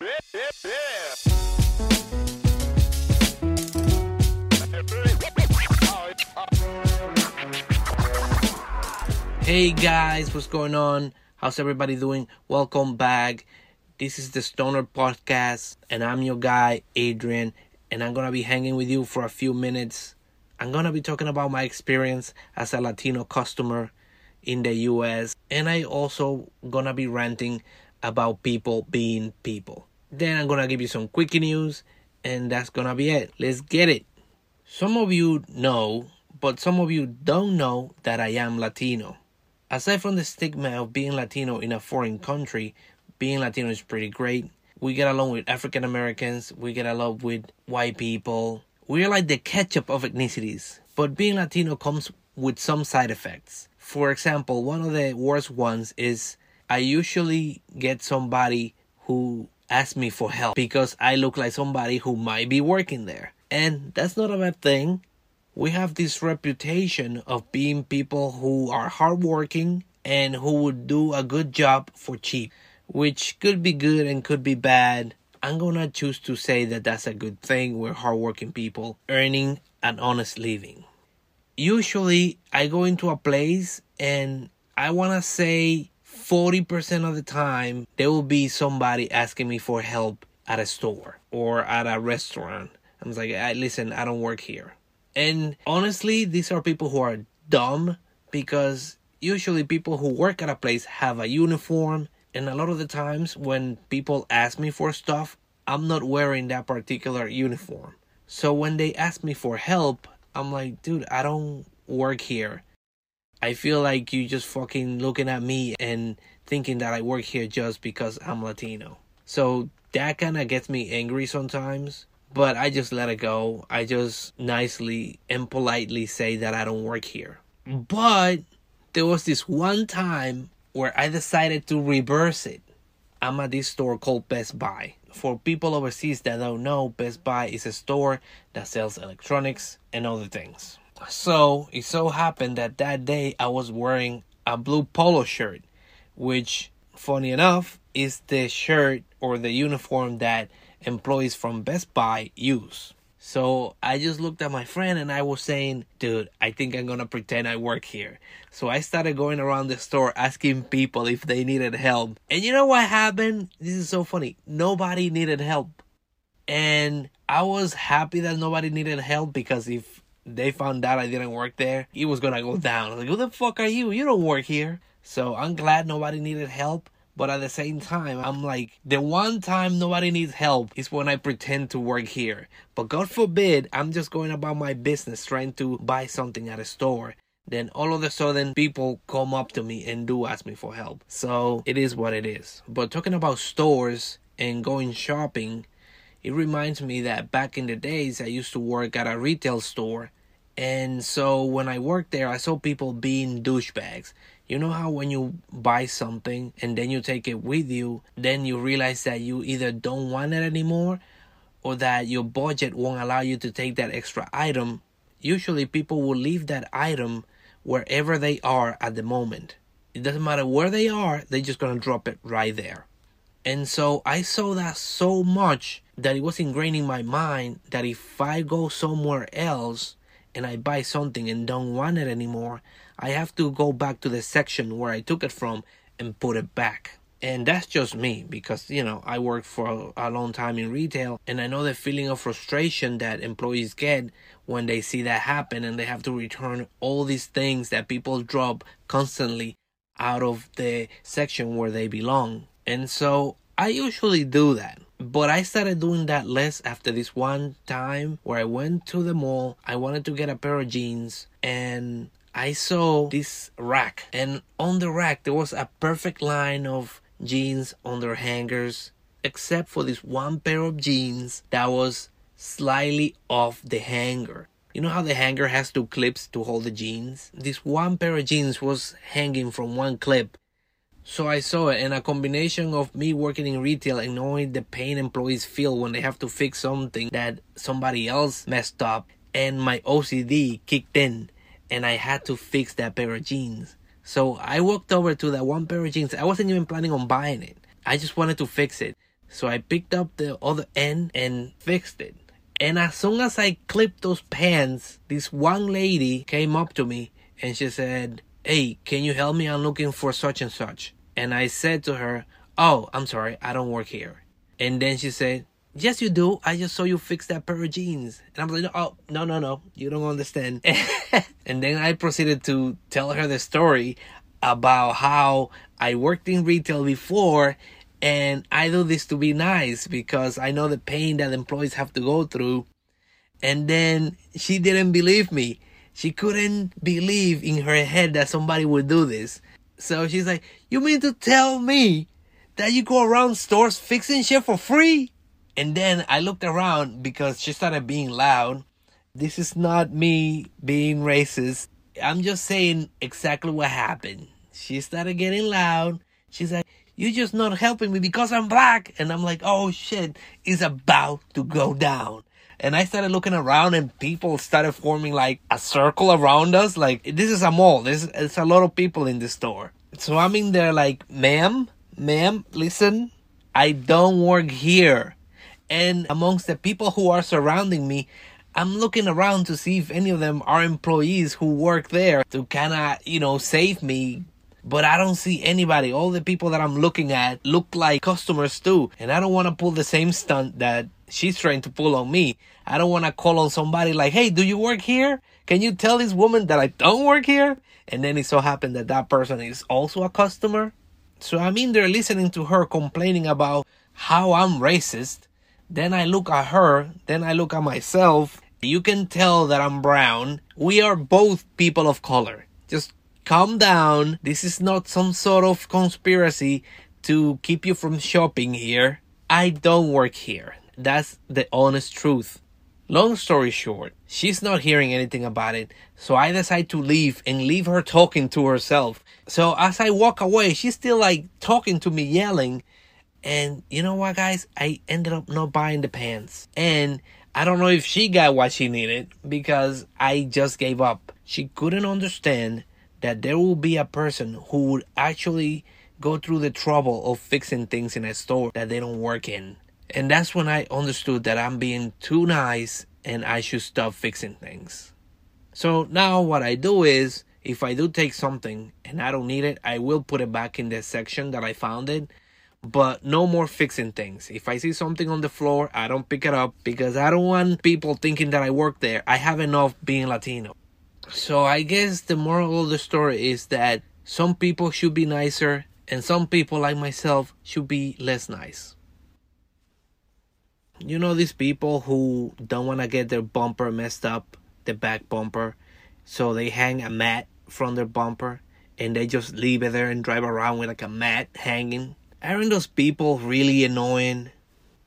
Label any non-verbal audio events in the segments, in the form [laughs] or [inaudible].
Hey guys, what's going on? How's everybody doing? Welcome back. This is the Stoner Podcast, and I'm your guy, Adrian, and I'm gonna be hanging with you for a few minutes. I'm gonna be talking about my experience as a Latino customer in the US, and I also gonna be ranting about people being people. Then I'm gonna give you some quick news, and that's gonna be it. Let's get it. Some of you know, but some of you don't know that I am Latino. Aside from the stigma of being Latino in a foreign country, being Latino is pretty great. We get along with African Americans, we get along with white people. We're like the ketchup of ethnicities. But being Latino comes with some side effects. For example, one of the worst ones is I usually get somebody who asks me for help because I look like somebody who might be working there. And that's not a bad thing we have this reputation of being people who are hardworking and who would do a good job for cheap, which could be good and could be bad. I'm gonna choose to say that that's a good thing. We're hardworking people earning an honest living. Usually, I go into a place and I wanna say 40% of the time there will be somebody asking me for help at a store or at a restaurant. I'm like, listen, I don't work here. And honestly, these are people who are dumb because usually people who work at a place have a uniform. And a lot of the times when people ask me for stuff, I'm not wearing that particular uniform. So when they ask me for help, I'm like, dude, I don't work here. I feel like you're just fucking looking at me and thinking that I work here just because I'm Latino. So that kind of gets me angry sometimes but I just let it go. I just nicely and politely say that I don't work here. But there was this one time where I decided to reverse it. I'm at this store called Best Buy. For people overseas that don't know, Best Buy is a store that sells electronics and other things. So it so happened that that day I was wearing a blue polo shirt, which, funny enough, is the shirt or the uniform that employees from Best Buy use. So I just looked at my friend and I was saying, dude, I think I'm gonna pretend I work here. So I started going around the store asking people if they needed help. And you know what happened? This is so funny. Nobody needed help. And I was happy that nobody needed help because if they found out I didn't work there, it was gonna go down. Like, who the fuck are you? You don't work here. So I'm glad nobody needed help. But at the same time, I'm like, the one time nobody needs help is when I pretend to work here. But God forbid, I'm just going about my business trying to buy something at a store. Then all of a sudden, people come up to me and do ask me for help. So it is what it is. But talking about stores and going shopping, it reminds me that back in the days, I used to work at a retail store. And so when I worked there, I saw people being douchebags. You know how when you buy something and then you take it with you, then you realize that you either don't want it anymore or that your budget won't allow you to take that extra item. Usually people will leave that item wherever they are at the moment. It doesn't matter where they are, they're just gonna drop it right there. And so I saw that so much that it was ingrained in my mind that if I go somewhere else and I buy something and don't want it anymore, I have to go back to the section where I took it from and put it back. And that's just me because, you know, I worked for a long time in retail and I know the feeling of frustration that employees get when they see that happen and they have to return all these things that people drop constantly out of the section where they belong. And so I usually do that. But I started doing that less after this one time where I went to the mall. I wanted to get a pair of jeans and I saw this rack, and on the rack there was a perfect line of jeans on their hangers, except for this one pair of jeans that was slightly off the hanger. You know how the hanger has two clips to hold the jeans? This one pair of jeans was hanging from one clip. So I saw it, and a combination of me working in retail and knowing the pain employees feel when they have to fix something that somebody else messed up, and my OCD kicked in and I had to fix that pair of jeans. So I walked over to that one pair of jeans. I wasn't even planning on buying it. I just wanted to fix it. So I picked up the other end and fixed it. And as soon as I clipped those pants, this one lady came up to me and she said, Hey, can you help me? I'm looking for such and such. And I said to her, Oh, I'm sorry, I don't work here. And then she said, Yes, you do. I just saw you fix that pair of jeans. And I'm like, Oh, no, no, no. You don't understand. [laughs] and then I proceeded to tell her the story about how I worked in retail before and I do this to be nice because I know the pain that employees have to go through. And then she didn't believe me. She couldn't believe in her head that somebody would do this. So she's like, You mean to tell me that you go around stores fixing shit for free? And then I looked around because she started being loud. This is not me being racist. I'm just saying exactly what happened. She started getting loud. She's like, You're just not helping me because I'm black. And I'm like, Oh shit, it's about to go down. And I started looking around and people started forming like a circle around us. Like, this is a mall. There's, a lot of people in the store. So I'm in there like, ma'am, ma'am, listen, I don't work here. And amongst the people who are surrounding me, I'm looking around to see if any of them are employees who work there to kind of, you know, save me. But I don't see anybody. All the people that I'm looking at look like customers too. And I don't want to pull the same stunt that she's trying to pull on me. I don't want to call on somebody like, hey, do you work here? Can you tell this woman that I don't work here? And then it so happened that that person is also a customer. So I'm in there listening to her complaining about how I'm racist. Then I look at her, then I look at myself. You can tell that I'm brown. We are both people of color. Just calm down. This is not some sort of conspiracy to keep you from shopping here. I don't work here. That's the honest truth. Long story short, she's not hearing anything about it, so I decide to leave and leave her talking to herself. So as I walk away, she's still like talking to me, yelling. And you know what, guys? I ended up not buying the pants. And I don't know if she got what she needed because I just gave up. She couldn't understand that there will be a person who would actually go through the trouble of fixing things in a store that they don't work in. And that's when I understood that I'm being too nice and I should stop fixing things. So now what I do is if I do take something and I don't need it, I will put it back in the section that I found it. But no more fixing things. If I see something on the floor, I don't pick it up because I don't want people thinking that I work there. I have enough being Latino. So I guess the moral of the story is that some people should be nicer and some people like myself should be less nice. You know these people who don't want to get their bumper messed up, the back bumper, so they hang a mat from their bumper and they just leave it there and drive around with like a mat hanging. Aren't those people really annoying?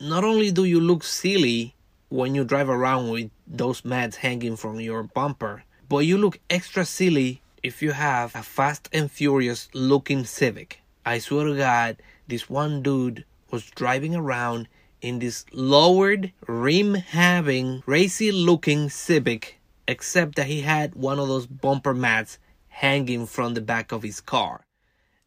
Not only do you look silly when you drive around with those mats hanging from your bumper, but you look extra silly if you have a fast and furious looking Civic. I swear to God, this one dude was driving around in this lowered rim having racy looking Civic except that he had one of those bumper mats hanging from the back of his car.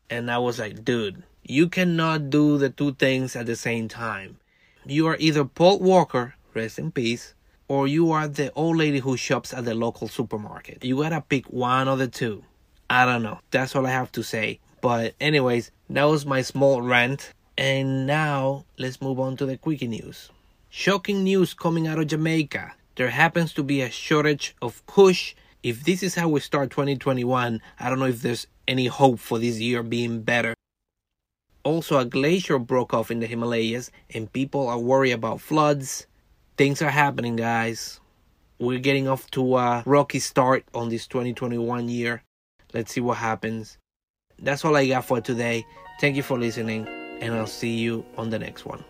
And I was like, dude, you cannot do the two things at the same time. You are either Paul Walker, rest in peace, or you are the old lady who shops at the local supermarket. You gotta pick one of the two. I don't know. That's all I have to say. But, anyways, that was my small rant. And now let's move on to the quickie news. Shocking news coming out of Jamaica. There happens to be a shortage of kush. If this is how we start 2021, I don't know if there's any hope for this year being better. Also, a glacier broke off in the Himalayas, and people are worried about floods. Things are happening, guys. We're getting off to a rocky start on this 2021 year. Let's see what happens. That's all I got for today. Thank you for listening and I'll see you on the next one.